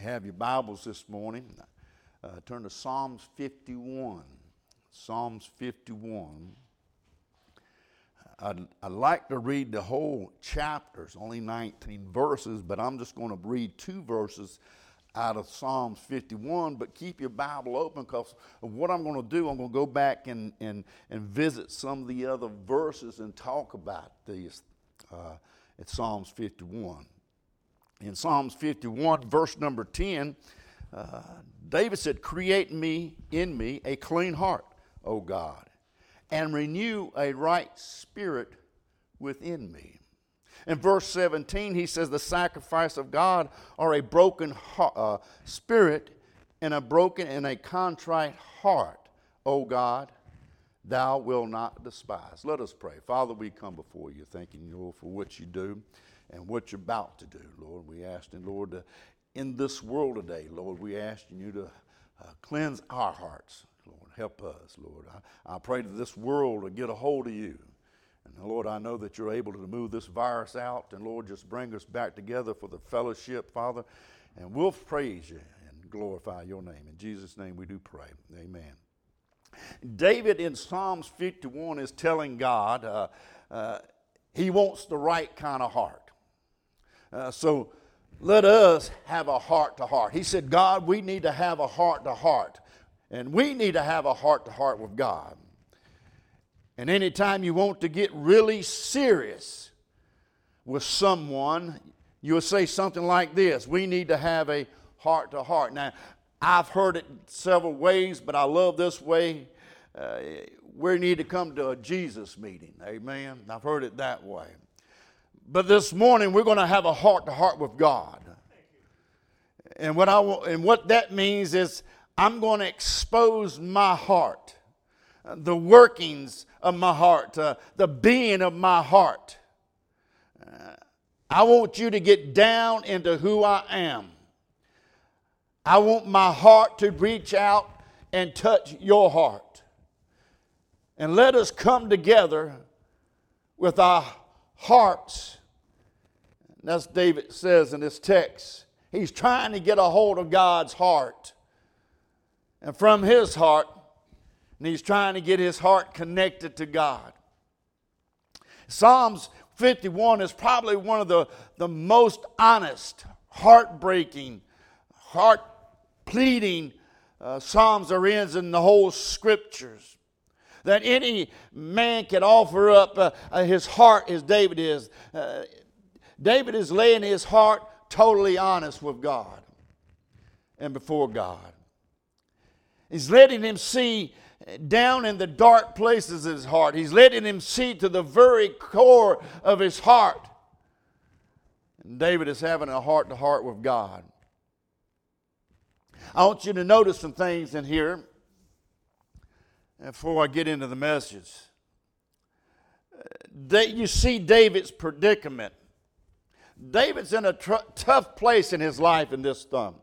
you have your Bibles this morning, uh, turn to Psalms 51. Psalms 51. I'd, I'd like to read the whole chapter. It's only 19 verses, but I'm just going to read two verses out of Psalms 51. But keep your Bible open because what I'm going to do, I'm going to go back and, and, and visit some of the other verses and talk about these uh, at Psalms 51 in Psalms 51, verse number 10, uh, David said, Create me in me a clean heart, O God, and renew a right spirit within me. In verse 17, he says, The sacrifice of God are a broken heart, uh, spirit and a broken and a contrite heart, O God, thou wilt not despise. Let us pray. Father, we come before you, thanking you, for what you do and what you're about to do, Lord. We ask, and Lord, in this world today, Lord, we ask you to uh, cleanse our hearts, Lord. Help us, Lord. I, I pray that this world will get a hold of you. And Lord, I know that you're able to move this virus out, and Lord, just bring us back together for the fellowship, Father. And we'll praise you and glorify your name. In Jesus' name we do pray. Amen. David in Psalms 51 is telling God uh, uh, he wants the right kind of heart. Uh, so let us have a heart to heart. He said, God, we need to have a heart to heart. And we need to have a heart to heart with God. And anytime you want to get really serious with someone, you'll say something like this We need to have a heart to heart. Now, I've heard it several ways, but I love this way. Uh, we need to come to a Jesus meeting. Amen. I've heard it that way. But this morning we're going to have a heart to heart with God. And what, I, and what that means is I'm going to expose my heart, the workings of my heart, uh, the being of my heart. Uh, I want you to get down into who I am. I want my heart to reach out and touch your heart. And let us come together with our hearts that's David says in this text. He's trying to get a hold of God's heart. And from his heart, and he's trying to get his heart connected to God. Psalms 51 is probably one of the, the most honest, heartbreaking, heart pleading uh, Psalms there is in the whole scriptures. That any man can offer up uh, uh, his heart as David is. David is laying his heart totally honest with God and before God. He's letting him see down in the dark places of his heart. He's letting him see to the very core of his heart. And David is having a heart to heart with God. I want you to notice some things in here before I get into the message. That you see David's predicament. David's in a tr- tough place in his life in this thumb.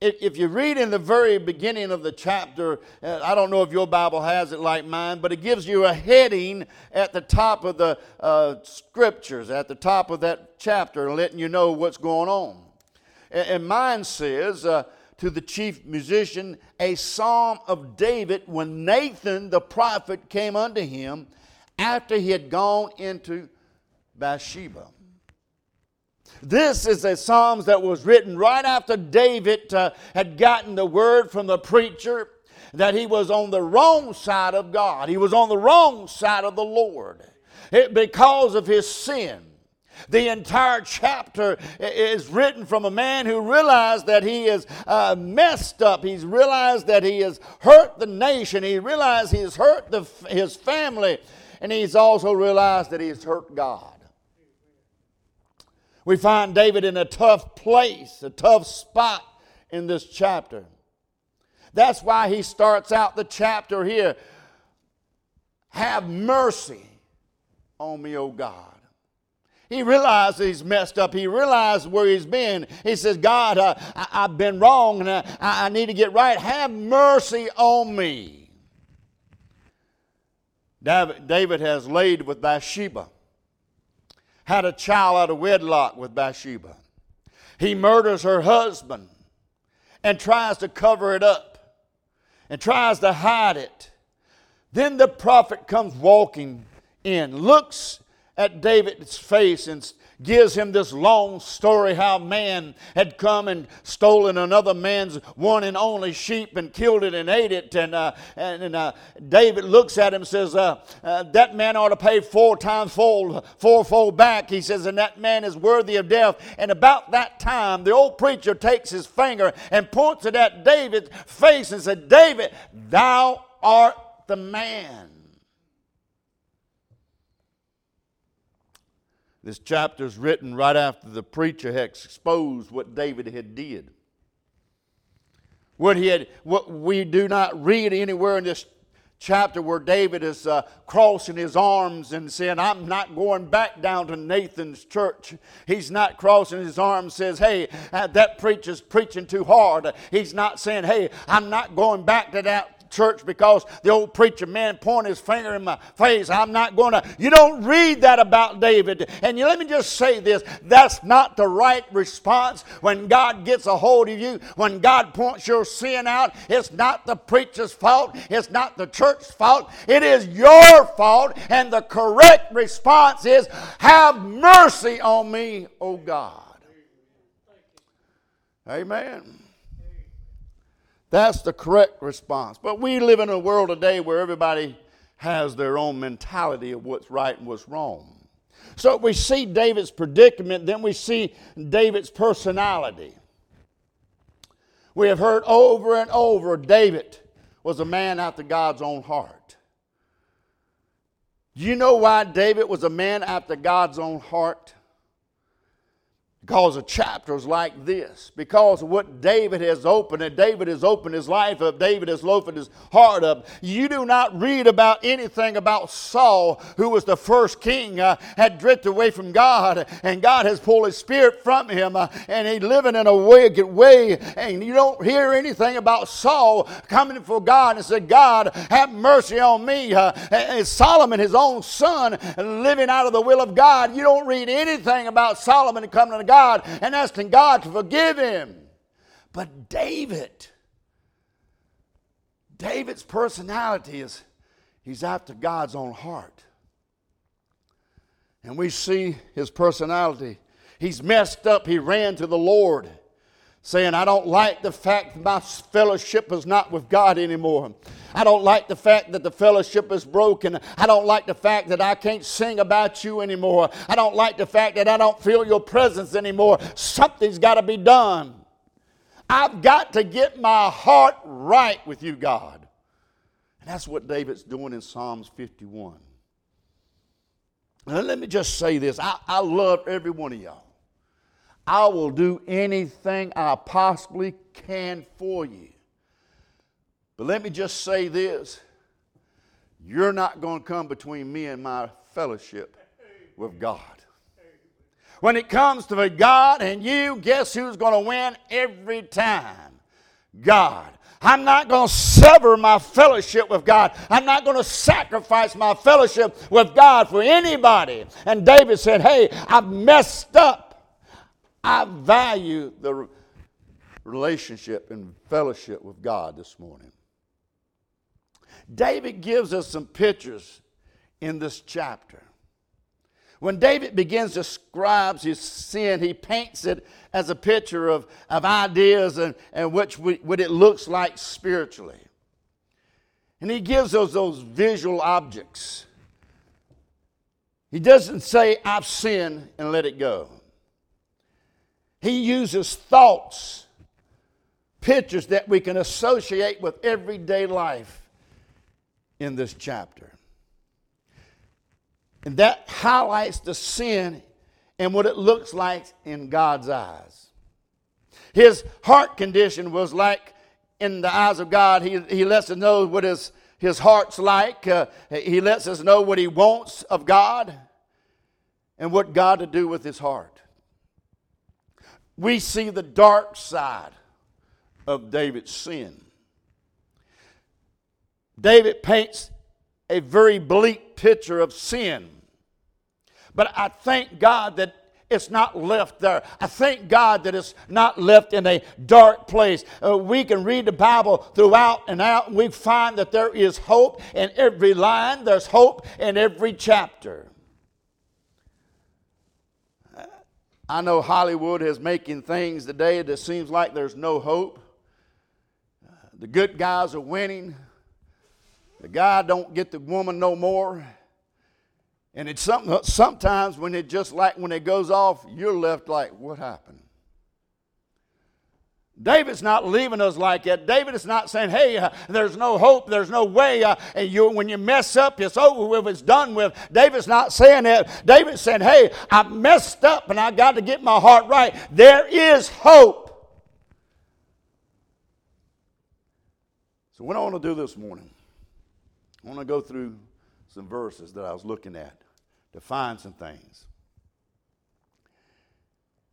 If, if you read in the very beginning of the chapter, I don't know if your Bible has it like mine, but it gives you a heading at the top of the uh, scriptures, at the top of that chapter, letting you know what's going on. And, and mine says, uh, to the chief musician, a psalm of David when Nathan the prophet came unto him after he had gone into Bathsheba. This is a Psalms that was written right after David uh, had gotten the word from the preacher that he was on the wrong side of God. He was on the wrong side of the Lord it, because of his sin. The entire chapter is written from a man who realized that he is uh, messed up. He's realized that he has hurt the nation. He realized he has hurt the, his family. And he's also realized that he has hurt God. We find David in a tough place, a tough spot in this chapter. That's why he starts out the chapter here Have mercy on me, O God. He realizes he's messed up. He realizes where he's been. He says, God, uh, I, have been wrong and I, I need to get right. Have mercy on me. David has laid with Bathsheba had a child out of wedlock with Bathsheba. He murders her husband and tries to cover it up and tries to hide it. Then the prophet comes walking in, looks at David's face and gives him this long story how man had come and stolen another man's one and only sheep and killed it and ate it. And, uh, and, and uh, David looks at him and says, uh, uh, That man ought to pay four times fold, fourfold back. He says, And that man is worthy of death. And about that time, the old preacher takes his finger and points it at David's face and said, David, thou art the man. This chapter is written right after the preacher had exposed what David had did. What he had, what we do not read anywhere in this chapter where David is uh, crossing his arms and saying, I'm not going back down to Nathan's church. He's not crossing his arms, says, Hey, uh, that preacher's preaching too hard. He's not saying, Hey, I'm not going back to that church because the old preacher man pointed his finger in my face. I'm not going to. You don't read that about David. And you, let me just say this that's not the right response when God gets a hold of you, when God points your sin out. It's not the preacher's fault, it's not the church's fault, it is your fault. And the correct response is, Have mercy on me, O God. Amen. That's the correct response. But we live in a world today where everybody has their own mentality of what's right and what's wrong. So we see David's predicament, then we see David's personality. We have heard over and over David was a man after God's own heart. Do you know why David was a man after God's own heart? Because of chapters like this, because of what David has opened, and David has opened his life up, David has opened his heart up. You do not read about anything about Saul, who was the first king, uh, had drifted away from God, and God has pulled his spirit from him, uh, and he's living in a wicked way. And you don't hear anything about Saul coming before God and say, God, have mercy on me. Uh, and Solomon, his own son, living out of the will of God. You don't read anything about Solomon coming to God and asking God to forgive him. But David, David's personality is he's after God's own heart. And we see his personality. He's messed up. He ran to the Lord saying, I don't like the fact that my fellowship is not with God anymore. I don't like the fact that the fellowship is broken. I don't like the fact that I can't sing about you anymore. I don't like the fact that I don't feel your presence anymore. Something's got to be done. I've got to get my heart right with you, God. And that's what David's doing in Psalms 51. Now, let me just say this I, I love every one of y'all. I will do anything I possibly can for you. But let me just say this you're not going to come between me and my fellowship with God. When it comes to God and you, guess who's going to win every time? God. I'm not going to sever my fellowship with God. I'm not going to sacrifice my fellowship with God for anybody. And David said, Hey, I've messed up. I value the relationship and fellowship with God this morning. David gives us some pictures in this chapter. When David begins to describe his sin, he paints it as a picture of, of ideas and, and which we, what it looks like spiritually. And he gives us those visual objects. He doesn't say, I've sinned and let it go. He uses thoughts, pictures that we can associate with everyday life in this chapter. And that highlights the sin and what it looks like in God's eyes. His heart condition was like in the eyes of God, he, he lets us know what his, his heart's like. Uh, he lets us know what he wants of God and what God to do with his heart we see the dark side of David's sin. David paints a very bleak picture of sin. But I thank God that it's not left there. I thank God that it's not left in a dark place. Uh, we can read the Bible throughout and out, and we find that there is hope in every line, there's hope in every chapter. I know Hollywood is making things today that seems like there's no hope. The good guys are winning. The guy don't get the woman no more. And it's something sometimes when it just like when it goes off, you're left like, what happened? David's not leaving us like that. David is not saying, hey, uh, there's no hope, there's no way, uh, and you, when you mess up, it's over with, it's done with. David's not saying that. David's saying, hey, I messed up and I got to get my heart right. There is hope. So, what I want to do this morning, I want to go through some verses that I was looking at to find some things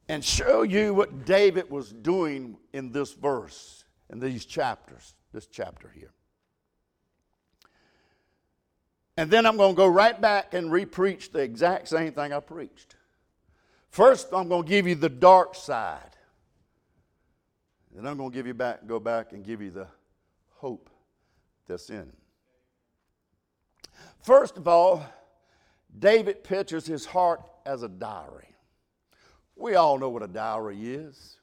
and show you what David was doing in this verse, in these chapters, this chapter here. And then I'm going to go right back and repreach the exact same thing I preached. First, I'm going to give you the dark side. Then I'm going to give you back, go back and give you the hope that's in. First of all, David pictures his heart as a diary. We all know what a diary is.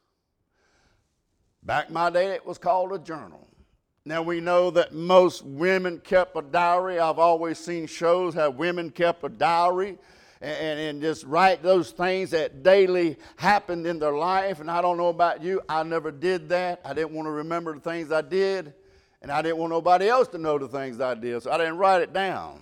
Back in my day, it was called a journal. Now we know that most women kept a diary. I've always seen shows have women kept a diary and, and just write those things that daily happened in their life. And I don't know about you, I never did that. I didn't want to remember the things I did, and I didn't want nobody else to know the things I did, so I didn't write it down.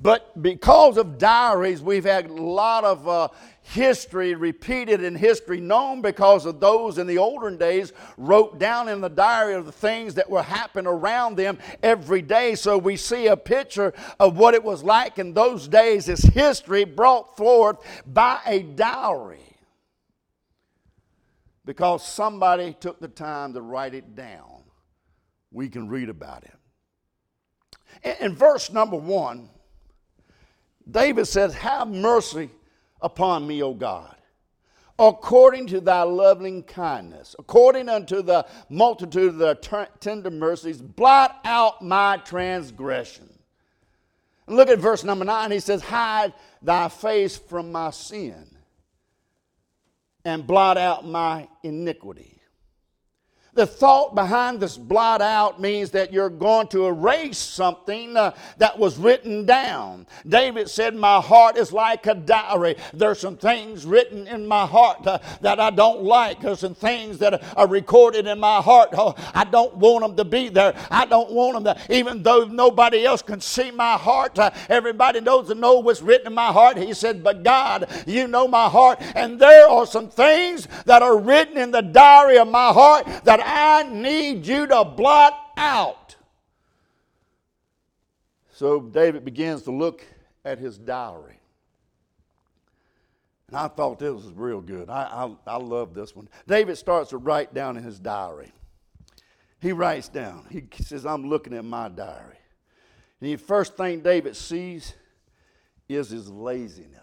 But because of diaries, we've had a lot of uh, history repeated in history, known because of those in the olden days wrote down in the diary of the things that were happening around them every day. So we see a picture of what it was like in those days as history brought forth by a diary. Because somebody took the time to write it down, we can read about it. In, in verse number one, David says, Have mercy upon me, O God, according to thy loving kindness, according unto the multitude of thy tender mercies, blot out my transgression. Look at verse number nine. He says, Hide thy face from my sin and blot out my iniquity. The thought behind this blot out means that you're going to erase something uh, that was written down. David said, My heart is like a diary. There's some things written in my heart uh, that I don't like. There's some things that are recorded in my heart. Oh, I don't want them to be there. I don't want them to, even though nobody else can see my heart, uh, everybody knows to know what's written in my heart. He said, But God, you know my heart. And there are some things that are written in the diary of my heart that I need you to blot out. So David begins to look at his diary. And I thought this was real good. I, I, I love this one. David starts to write down in his diary. He writes down, he says, I'm looking at my diary. And the first thing David sees is his laziness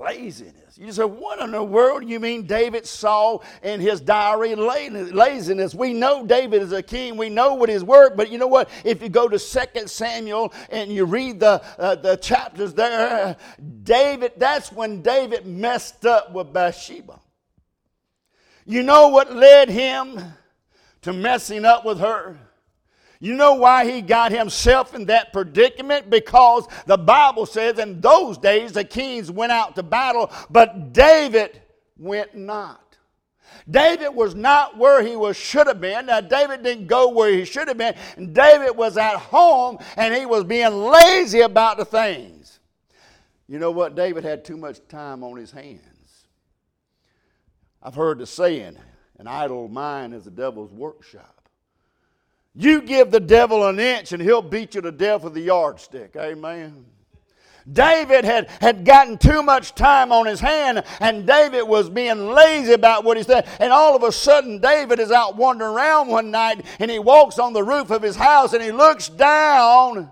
laziness. You say, what in the world do you mean David saw in his diary laziness? We know David is a king. We know what his work, but you know what? If you go to 2 Samuel and you read the, uh, the chapters there, David, that's when David messed up with Bathsheba. You know what led him to messing up with her? You know why he got himself in that predicament? Because the Bible says in those days the kings went out to battle, but David went not. David was not where he was should have been. Now David didn't go where he should have been. David was at home and he was being lazy about the things. You know what? David had too much time on his hands. I've heard the saying, an idle mind is the devil's workshop. You give the devil an inch and he'll beat you to death with a yardstick. Amen. David had, had gotten too much time on his hand, and David was being lazy about what he said. And all of a sudden, David is out wandering around one night, and he walks on the roof of his house, and he looks down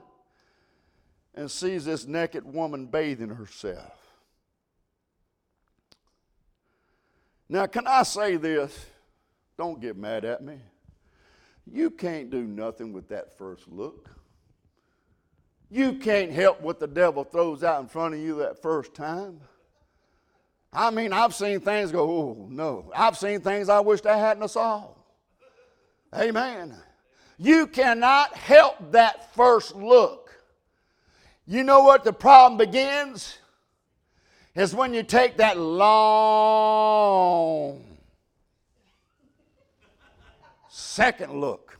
and sees this naked woman bathing herself. Now, can I say this? Don't get mad at me. You can't do nothing with that first look. You can't help what the devil throws out in front of you that first time. I mean, I've seen things go, oh, no. I've seen things I wished I hadn't saw. Amen. You cannot help that first look. You know what the problem begins? Is when you take that long second look.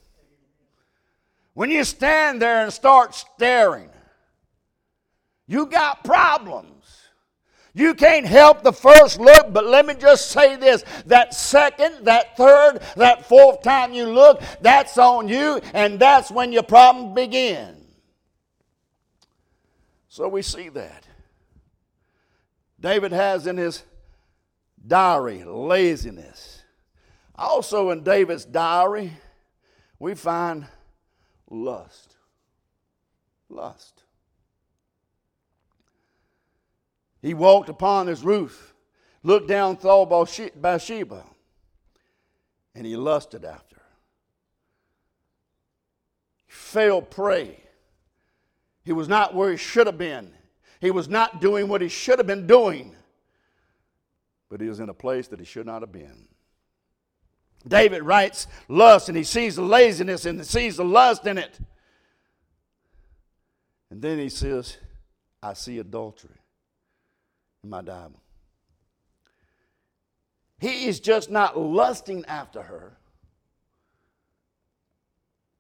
When you stand there and start staring, you got problems. You can't help the first look, but let me just say this that second, that third, that fourth time you look, that's on you, and that's when your problem begins. So we see that. David has in his diary laziness. Also, in David's diary, we find lust. Lust. He walked upon his roof, looked down, saw Bathsheba, and he lusted after her. He fell prey. He was not where he should have been. He was not doing what he should have been doing, but he was in a place that he should not have been. David writes lust, and he sees the laziness and he sees the lust in it. And then he says, I see adultery in my Bible. He is just not lusting after her.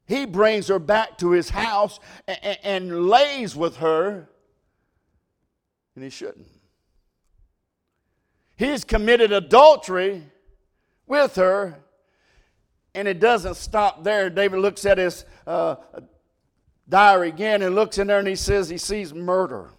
He brings her back to his house and, and lays with her, and he shouldn't. He's committed adultery with her, and it doesn't stop there. David looks at his uh, diary again and looks in there and he says he sees murder.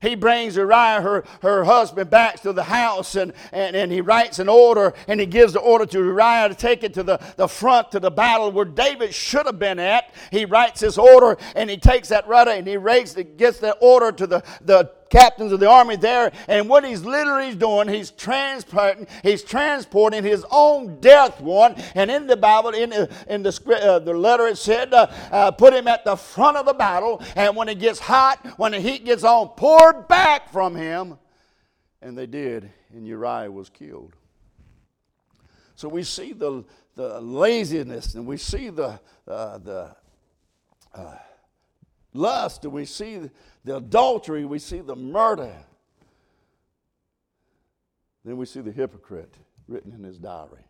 He brings Uriah, her, her husband, back to the house and, and, and he writes an order and he gives the order to Uriah to take it to the, the front to the battle where David should have been at. He writes his order and he takes that rudder and he raises, gets that order to the, the captains of the army there, and what he's literally doing, he's transporting, he's transporting his own death warrant. And in the Bible, in the, in the, uh, the letter, it said, uh, uh, put him at the front of the battle, and when it gets hot, when the heat gets on, pour back from him. And they did, and Uriah was killed. So we see the, the laziness, and we see the, uh, the uh, lust, and we see the adultery, we see the murder. Then we see the hypocrite written in his diary.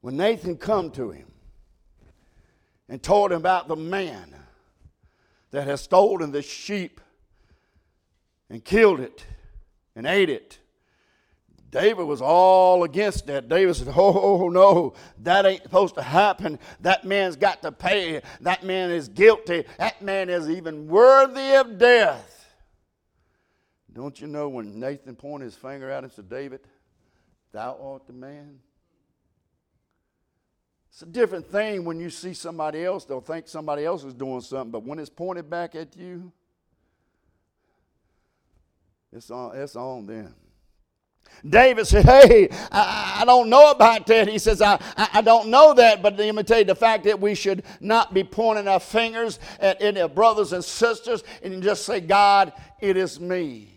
When Nathan come to him and told him about the man that has stolen the sheep and killed it and ate it David was all against that. David said, oh, oh, oh, no, that ain't supposed to happen. That man's got to pay. That man is guilty. That man is even worthy of death. Don't you know when Nathan pointed his finger at him and said, David, thou art the man? It's a different thing when you see somebody else, they'll think somebody else is doing something, but when it's pointed back at you, it's on, it's on them. David said, Hey, I, I, don't know about that. He says, I, I, don't know that, but let me tell you the fact that we should not be pointing our fingers at any brothers and sisters and just say, God, it is me.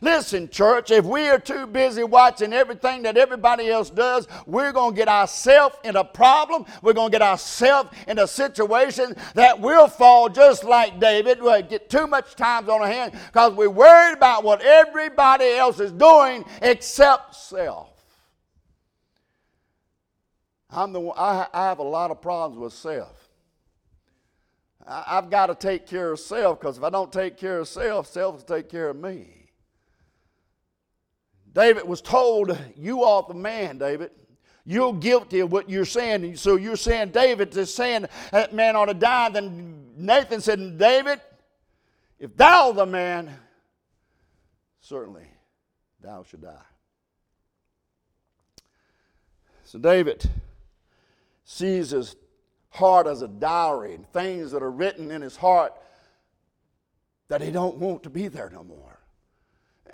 Listen, church, if we are too busy watching everything that everybody else does, we're going to get ourselves in a problem. We're going to get ourselves in a situation that will fall just like David. We'll get too much time on our hands because we're worried about what everybody else is doing except self. I'm the one, I, I have a lot of problems with self. I, I've got to take care of self because if I don't take care of self, self will take care of me. David was told, You are the man, David. You're guilty of what you're saying. So you're saying David is saying that man ought to die. Then Nathan said, David, if thou the man, certainly thou should die. So David sees his heart as a diary and things that are written in his heart that he don't want to be there no more.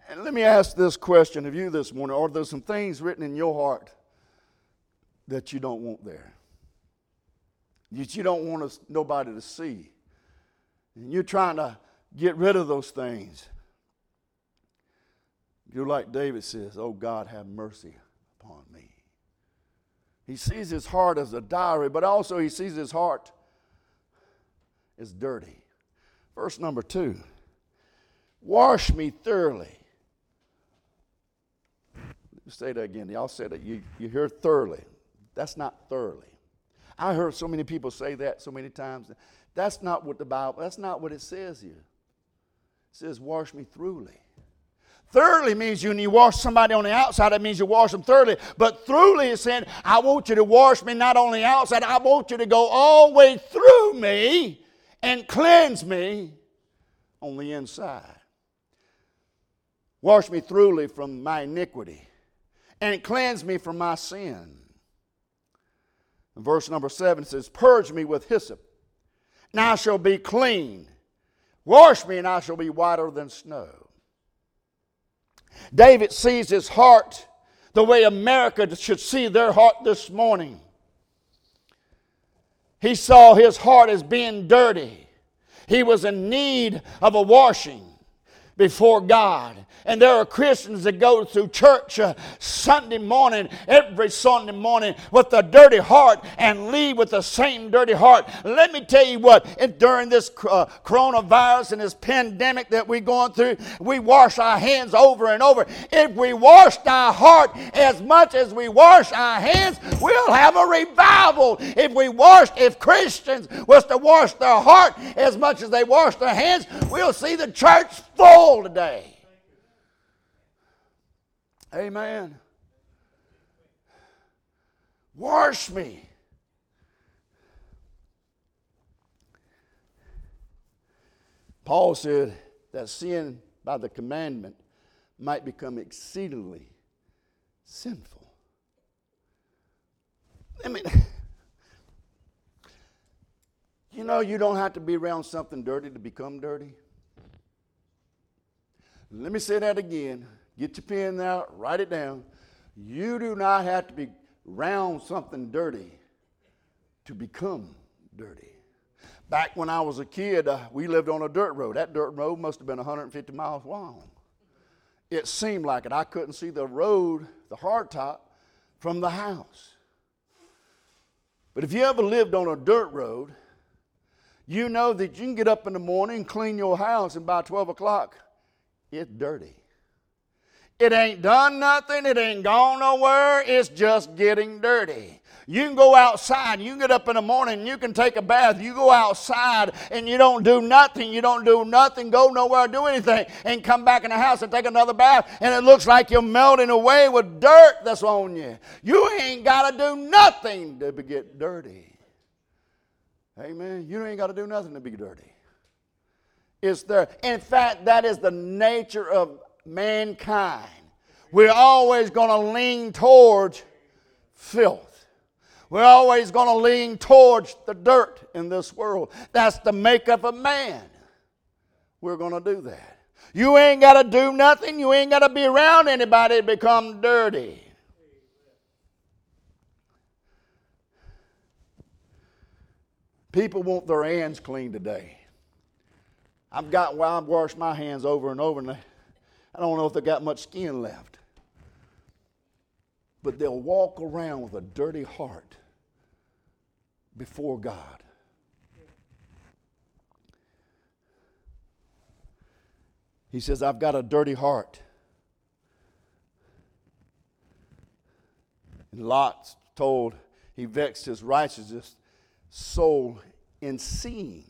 And let me ask this question of you this morning Are there some things written in your heart that you don't want there? That you don't want us, nobody to see? And you're trying to get rid of those things. You're like David says, Oh God, have mercy upon me. He sees his heart as a diary, but also he sees his heart as dirty. Verse number two Wash me thoroughly. Say that again. Y'all said it. You, you hear thoroughly. That's not thoroughly. I heard so many people say that so many times. That's not what the Bible, that's not what it says here. It says, wash me thoroughly. Thoroughly means you, when you wash somebody on the outside, that means you wash them thoroughly. But thoroughly is saying, I want you to wash me not only outside, I want you to go all the way through me and cleanse me on the inside. Wash me thoroughly from my iniquity and it cleanse me from my sin. verse number seven says, Purge me with hyssop, and I shall be clean. Wash me, and I shall be whiter than snow. David sees his heart the way America should see their heart this morning. He saw his heart as being dirty. He was in need of a washing before God. And there are Christians that go through church uh, Sunday morning, every Sunday morning, with a dirty heart and leave with the same dirty heart. Let me tell you what, during this uh, coronavirus and this pandemic that we're going through, we wash our hands over and over. If we washed our heart as much as we wash our hands, we'll have a revival. If we washed, if Christians was to wash their heart as much as they wash their hands, we'll see the church full today. Amen. Wash me. Paul said that sin by the commandment might become exceedingly sinful. I mean, you know, you don't have to be around something dirty to become dirty. Let me say that again. Get your pen out, write it down. You do not have to be around something dirty to become dirty. Back when I was a kid, uh, we lived on a dirt road. That dirt road must have been 150 miles long. It seemed like it. I couldn't see the road, the hardtop, from the house. But if you ever lived on a dirt road, you know that you can get up in the morning, clean your house, and by 12 o'clock, it's dirty. It ain't done nothing, it ain't gone nowhere, it's just getting dirty. You can go outside, you can get up in the morning, you can take a bath, you go outside and you don't do nothing, you don't do nothing, go nowhere, do anything, and come back in the house and take another bath, and it looks like you're melting away with dirt that's on you. You ain't got to do nothing to get dirty. Amen. You ain't got to do nothing to be dirty. It's there. In fact, that is the nature of mankind. We're always going to lean towards filth. We're always going to lean towards the dirt in this world. That's the makeup of man. We're going to do that. You ain't got to do nothing. You ain't got to be around anybody to become dirty. People want their hands clean today. I've got well, I've washed my hands over and over, and I don't know if they got much skin left. But they'll walk around with a dirty heart before God. He says, I've got a dirty heart. And Lot told he vexed his righteous soul in seeing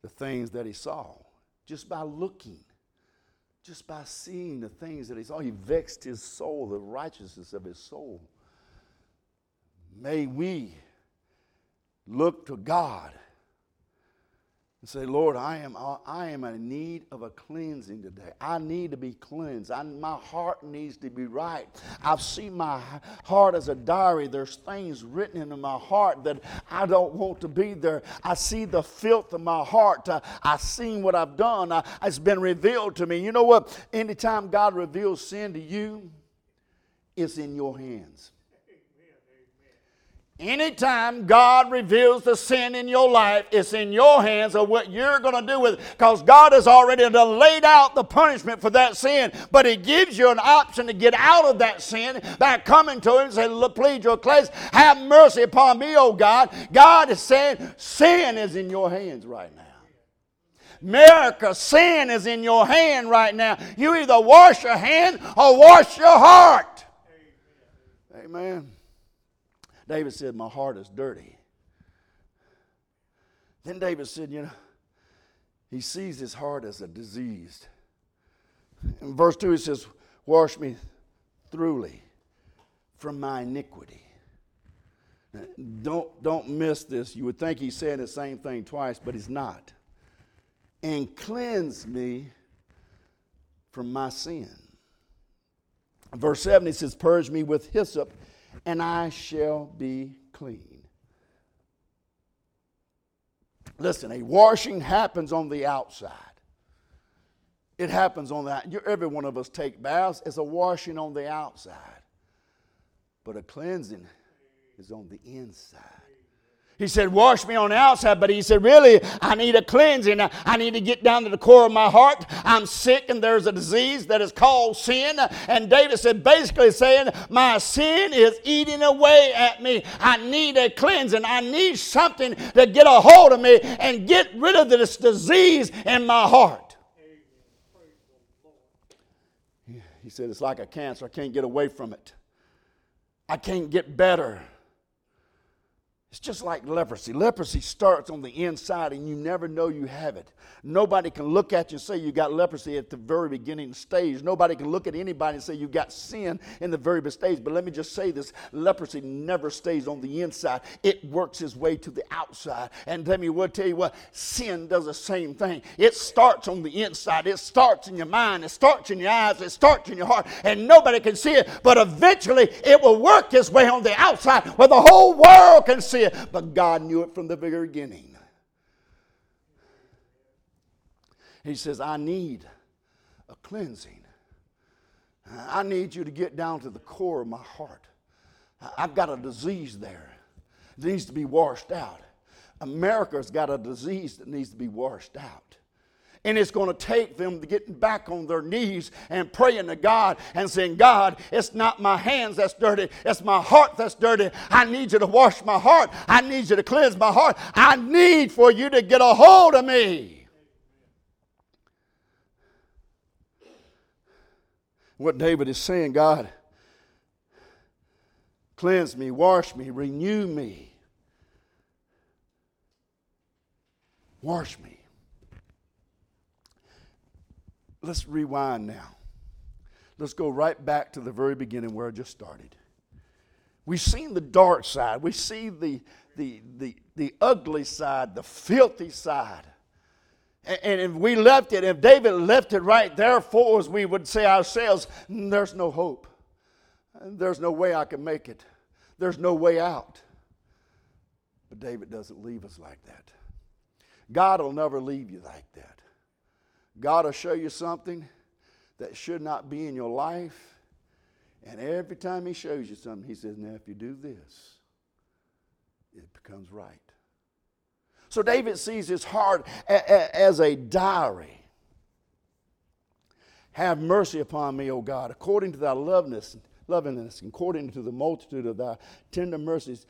the things that he saw, just by looking just by seeing the things that he saw. Oh, he vexed his soul, the righteousness of his soul. May we look to God and say, Lord, I am, I am in need of a cleansing today. I need to be cleansed. I, my heart needs to be right. I've seen my heart as a diary. There's things written into my heart that I don't want to be there. I see the filth of my heart. Uh, I've seen what I've done. Uh, it's been revealed to me. You know what? Anytime God reveals sin to you, it's in your hands. Anytime God reveals the sin in your life, it's in your hands of what you're going to do with it. Because God has already laid out the punishment for that sin. But He gives you an option to get out of that sin by coming to Him and saying, Please your cleanse. Have mercy upon me, O God. God is saying, Sin is in your hands right now. America, sin is in your hand right now. You either wash your hand or wash your heart. Amen. David said, My heart is dirty. Then David said, You know, he sees his heart as a diseased. In verse 2, he says, Wash me thoroughly from my iniquity. don't, don't miss this. You would think he's saying the same thing twice, but he's not. And cleanse me from my sin. Verse 7, he says, Purge me with hyssop, and I shall be clean. Listen, a washing happens on the outside. It happens on that. Every one of us take baths. It's a washing on the outside. But a cleansing is on the inside. He said, Wash me on the outside, but he said, Really, I need a cleansing. I need to get down to the core of my heart. I'm sick, and there's a disease that is called sin. And David said, basically saying, My sin is eating away at me. I need a cleansing. I need something to get a hold of me and get rid of this disease in my heart. He said, It's like a cancer. I can't get away from it, I can't get better. It's just like leprosy. Leprosy starts on the inside and you never know you have it. Nobody can look at you and say you got leprosy at the very beginning stage. Nobody can look at anybody and say you got sin in the very best stage. But let me just say this leprosy never stays on the inside, it works its way to the outside. And let me will tell you what sin does the same thing. It starts on the inside, it starts in your mind, it starts in your eyes, it starts in your heart, and nobody can see it. But eventually it will work its way on the outside where the whole world can see it, but God knew it from the very beginning. He says, I need a cleansing. I need you to get down to the core of my heart. I've got a disease there. It needs to be washed out. America's got a disease that needs to be washed out. And it's going to take them getting back on their knees and praying to God and saying, God, it's not my hands that's dirty, it's my heart that's dirty. I need you to wash my heart. I need you to cleanse my heart. I need for you to get a hold of me. What David is saying, God, cleanse me, wash me, renew me. Wash me. Let's rewind now. Let's go right back to the very beginning where I just started. We've seen the dark side. We see the, the, the, the ugly side, the filthy side. And, and if we left it, if David left it right there for us, we would say ourselves, mm, there's no hope. There's no way I can make it. There's no way out. But David doesn't leave us like that. God will never leave you like that. God will show you something that should not be in your life. And every time He shows you something, He says, Now, if you do this, it becomes right. So David sees his heart as a diary. Have mercy upon me, O God, according to thy loveliness, lovingness, according to the multitude of thy tender mercies.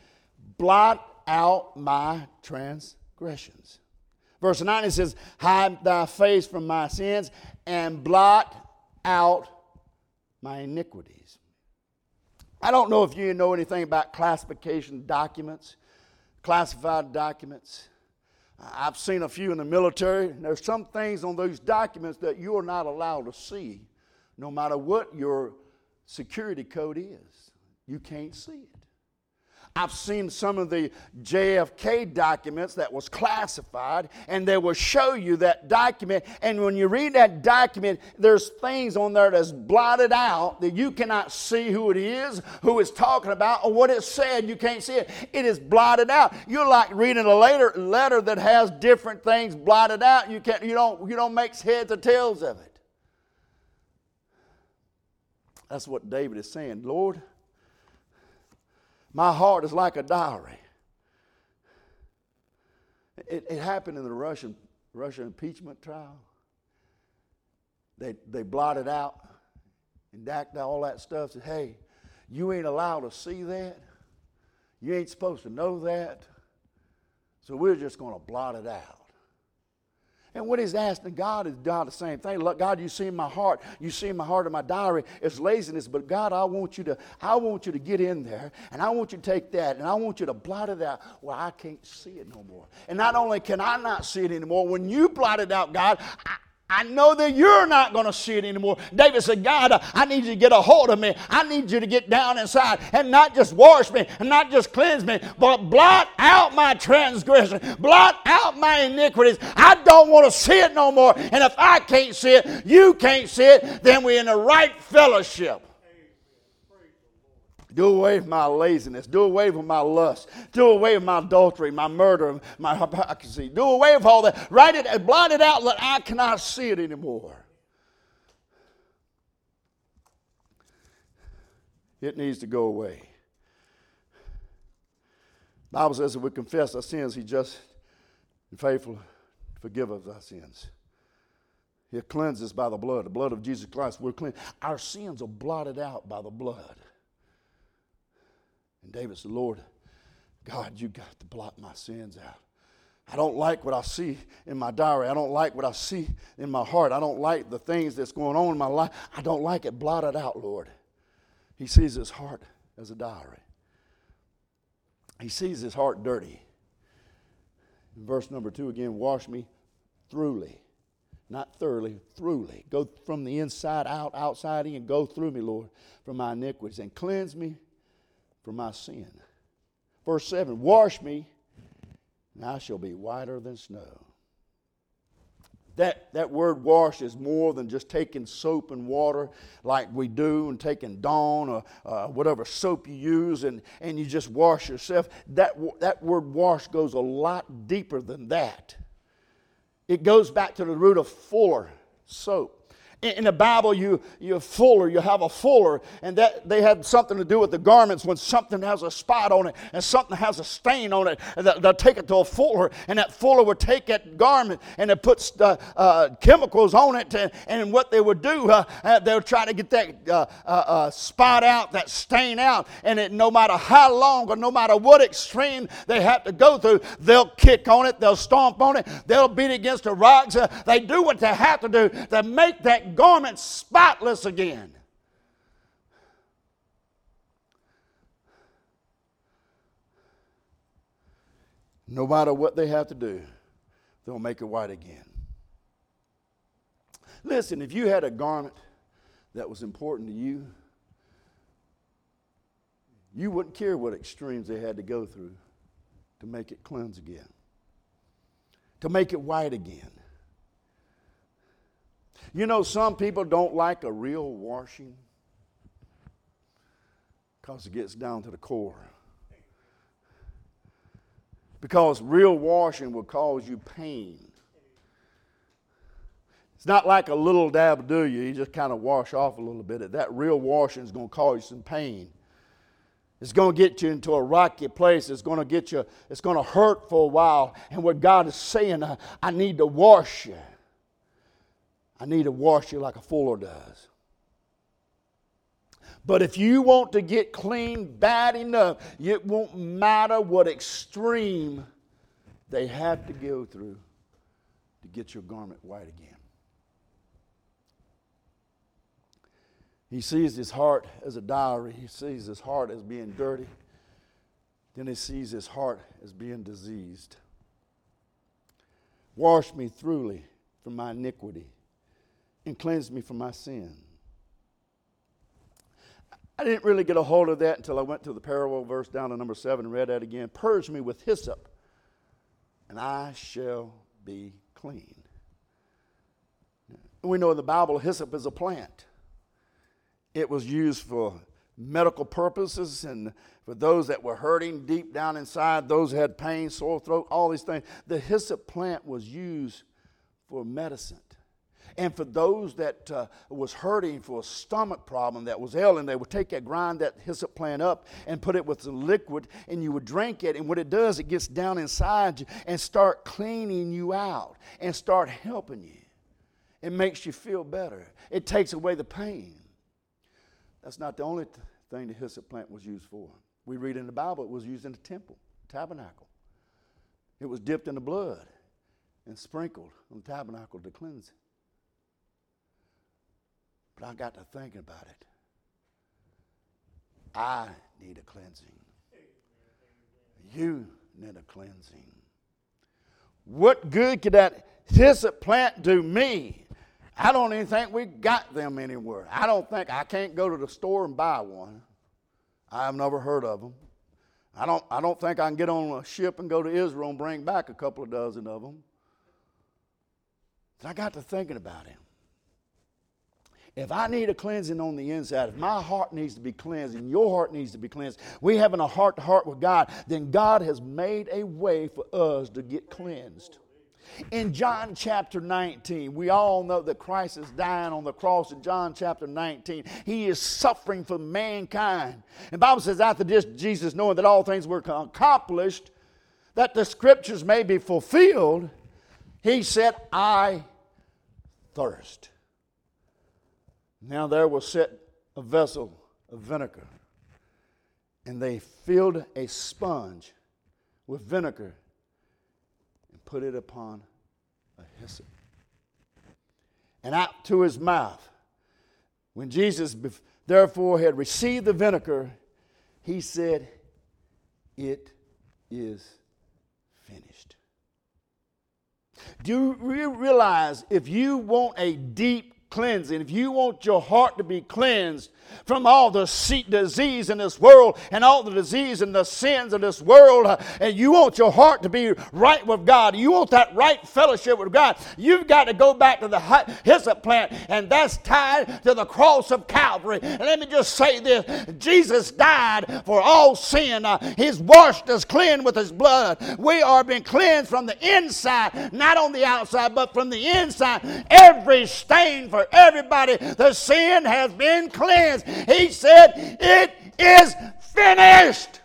Blot out my transgressions. Verse 9 it says, Hide thy face from my sins and blot out my iniquities. I don't know if you know anything about classification documents, classified documents. I've seen a few in the military. and There's some things on those documents that you are not allowed to see, no matter what your security code is. You can't see it. I've seen some of the JFK documents that was classified, and they will show you that document. And when you read that document, there's things on there that's blotted out that you cannot see who it is, who it's talking about, or what it said. You can't see it. It is blotted out. You're like reading a later letter that has different things blotted out. You can't. You don't. You don't make heads or tails of it. That's what David is saying. Lord. My heart is like a diary. It, it happened in the Russian, Russian impeachment trial. They, they blotted out and dacked all that stuff. Said, hey, you ain't allowed to see that. You ain't supposed to know that. So we're just going to blot it out. And what he's asking God is God the same thing. Look, God, you see in my heart. You see in my heart in my diary. It's laziness, but God, I want you to, I want you to get in there, and I want you to take that, and I want you to blot it out where I can't see it no more. And not only can I not see it anymore, when you blot it out, God, I, I know that you're not going to see it anymore. David said, God, I need you to get a hold of me. I need you to get down inside and not just wash me and not just cleanse me, but blot out my transgression, blot out my iniquities. I don't want to see it no more. And if I can't see it, you can't see it, then we're in the right fellowship. Do away with my laziness. Do away with my lust. Do away with my adultery, my murder, my hypocrisy. Do away with all that. Write it, and blot it out that I cannot see it anymore. It needs to go away. Bible says if we confess our sins, He just and faithful forgive us our sins. He cleanses by the blood, the blood of Jesus Christ. We're clean. Our sins are blotted out by the blood. And David said, Lord, God, you got to blot my sins out. I don't like what I see in my diary. I don't like what I see in my heart. I don't like the things that's going on in my life. I don't like it. Blot it out, Lord. He sees his heart as a diary. He sees his heart dirty. In verse number two again, wash me throughly. Not thoroughly, throughly. Go from the inside out, outside in, go through me, Lord, from my iniquities, and cleanse me for my sin. Verse 7 Wash me, and I shall be whiter than snow. That, that word wash is more than just taking soap and water like we do and taking Dawn or uh, whatever soap you use and, and you just wash yourself. That, that word wash goes a lot deeper than that. It goes back to the root of fuller, soap in the Bible, you, you fuller, you have a fuller, and that they had something to do with the garments when something has a spot on it and something has a stain on it. They'll take it to a fuller, and that fuller would take that garment and it puts uh, uh, chemicals on it. And, and, what they would do, uh, uh they would try to get that uh, spot out, that stain out. And it, no matter how long or no matter what extreme they have to go through, they'll kick on it, they'll stomp on it, they'll beat against the rocks. they do what they have to do to make that garment spotless again. No matter what they have to do, they'll make it white again. Listen, if you had a garment that was important to you, you wouldn't care what extremes they had to go through to make it cleanse again, to make it white again. You know, some people don't like a real washing because it gets down to the core. Because real washing will cause you pain. It's not like a little dab do you, you just kind of wash off a little bit. That real washing is going to cause you some pain. It's going to get you into a rocky place. It's going to get you, it's going to hurt for a while. And what God is saying, I, I need to wash you. I need to wash you like a fuller does. But if you want to get clean bad enough, it won't matter what extreme they have to go through to get your garment white again. He sees his heart as a diary, he sees his heart as being dirty, then he sees his heart as being diseased. Wash me thoroughly from my iniquity and cleanse me from my sin. I didn't really get a hold of that until I went to the parallel verse down to number seven and read that again. Purge me with hyssop, and I shall be clean. We know in the Bible, hyssop is a plant. It was used for medical purposes and for those that were hurting deep down inside, those who had pain, sore throat, all these things. The hyssop plant was used for medicine. And for those that uh, was hurting for a stomach problem that was ailing, they would take that, grind that hyssop plant up and put it with some liquid, and you would drink it. And what it does, it gets down inside you and start cleaning you out and start helping you. It makes you feel better. It takes away the pain. That's not the only th- thing the hyssop plant was used for. We read in the Bible it was used in the temple, tabernacle. It was dipped in the blood and sprinkled on the tabernacle to cleanse it. But I got to thinking about it. I need a cleansing. You need a cleansing. What good could that hyssop plant do me? I don't even think we got them anywhere. I don't think I can't go to the store and buy one. I've never heard of them. I don't, I don't think I can get on a ship and go to Israel and bring back a couple of dozen of them. So I got to thinking about it. If I need a cleansing on the inside, if my heart needs to be cleansed and your heart needs to be cleansed, we having a heart to heart with God, then God has made a way for us to get cleansed. In John chapter 19, we all know that Christ is dying on the cross in John chapter 19. He is suffering for mankind. And Bible says, after this, Jesus, knowing that all things were accomplished, that the scriptures may be fulfilled, he said, I thirst. Now there was set a vessel of vinegar, and they filled a sponge with vinegar and put it upon a hyssop. And out to his mouth. When Jesus therefore had received the vinegar, he said, It is finished. Do you realize if you want a deep cleansing, if you want your heart to be cleansed from all the disease in this world and all the disease and the sins of this world, uh, and you want your heart to be right with God, you want that right fellowship with God, you've got to go back to the hyssop plant, and that's tied to the cross of Calvary. And let me just say this Jesus died for all sin, uh, He's washed us clean with His blood. We are being cleansed from the inside, not on the outside, but from the inside. Every stain for everybody. The sin has been cleansed. He said, It is finished.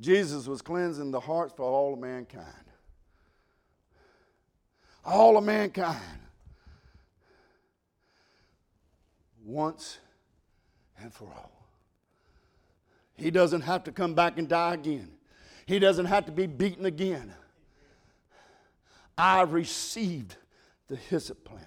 Jesus was cleansing the hearts for all of mankind. All of mankind. Once and for all. He doesn't have to come back and die again. He doesn't have to be beaten again. I received the hyssop plant.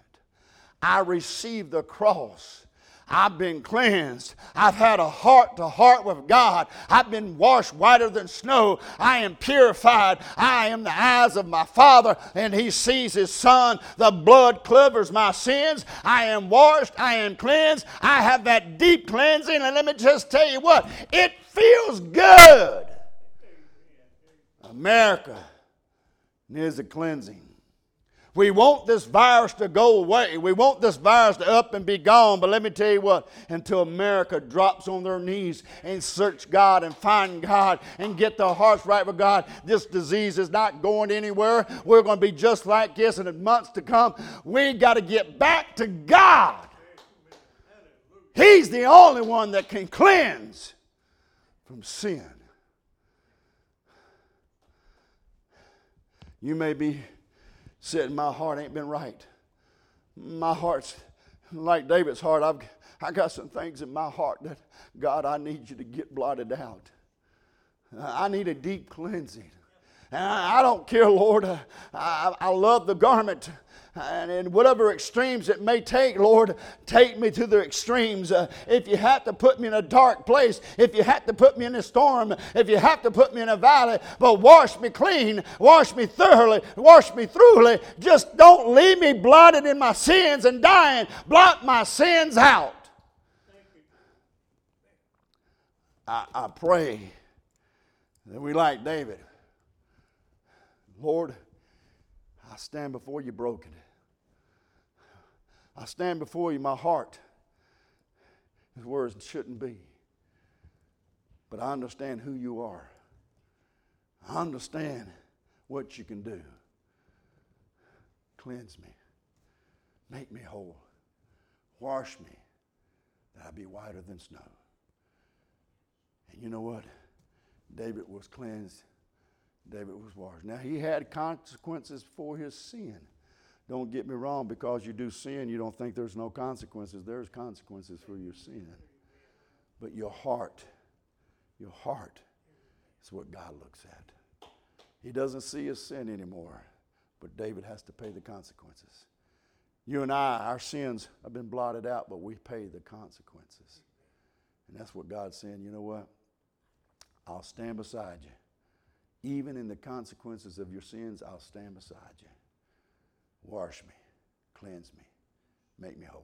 I received the cross. I've been cleansed. I've had a heart to heart with God. I've been washed whiter than snow. I am purified. I am the eyes of my Father, and He sees His Son. The blood covers my sins. I am washed. I am cleansed. I have that deep cleansing. And let me just tell you what, it feels good. America needs a cleansing. We want this virus to go away. We want this virus to up and be gone. But let me tell you what, until America drops on their knees and search God and find God and get their hearts right with God, this disease is not going anywhere. We're going to be just like this in the months to come. We got to get back to God. He's the only one that can cleanse from sin. You may be saying, My heart ain't been right. My heart's like David's heart. I've I got some things in my heart that, God, I need you to get blotted out. I need a deep cleansing. And I, I don't care, Lord. I, I love the garment and in whatever extremes it may take, Lord, take me to the extremes. Uh, if you have to put me in a dark place, if you have to put me in a storm, if you have to put me in a valley, but wash me clean, wash me thoroughly, wash me thoroughly. Just don't leave me blotted in my sins and dying. Blot my sins out. I, I pray that we like David. Lord, I stand before you broken. I stand before you, my heart is where it shouldn't be. But I understand who you are. I understand what you can do. Cleanse me. Make me whole. Wash me that I be whiter than snow. And you know what? David was cleansed. David was washed. Now, he had consequences for his sin. Don't get me wrong, because you do sin, you don't think there's no consequences. There's consequences for your sin. But your heart, your heart is what God looks at. He doesn't see his sin anymore, but David has to pay the consequences. You and I, our sins have been blotted out, but we pay the consequences. And that's what God's saying. You know what? I'll stand beside you. Even in the consequences of your sins, I'll stand beside you. Wash me, cleanse me, make me whole.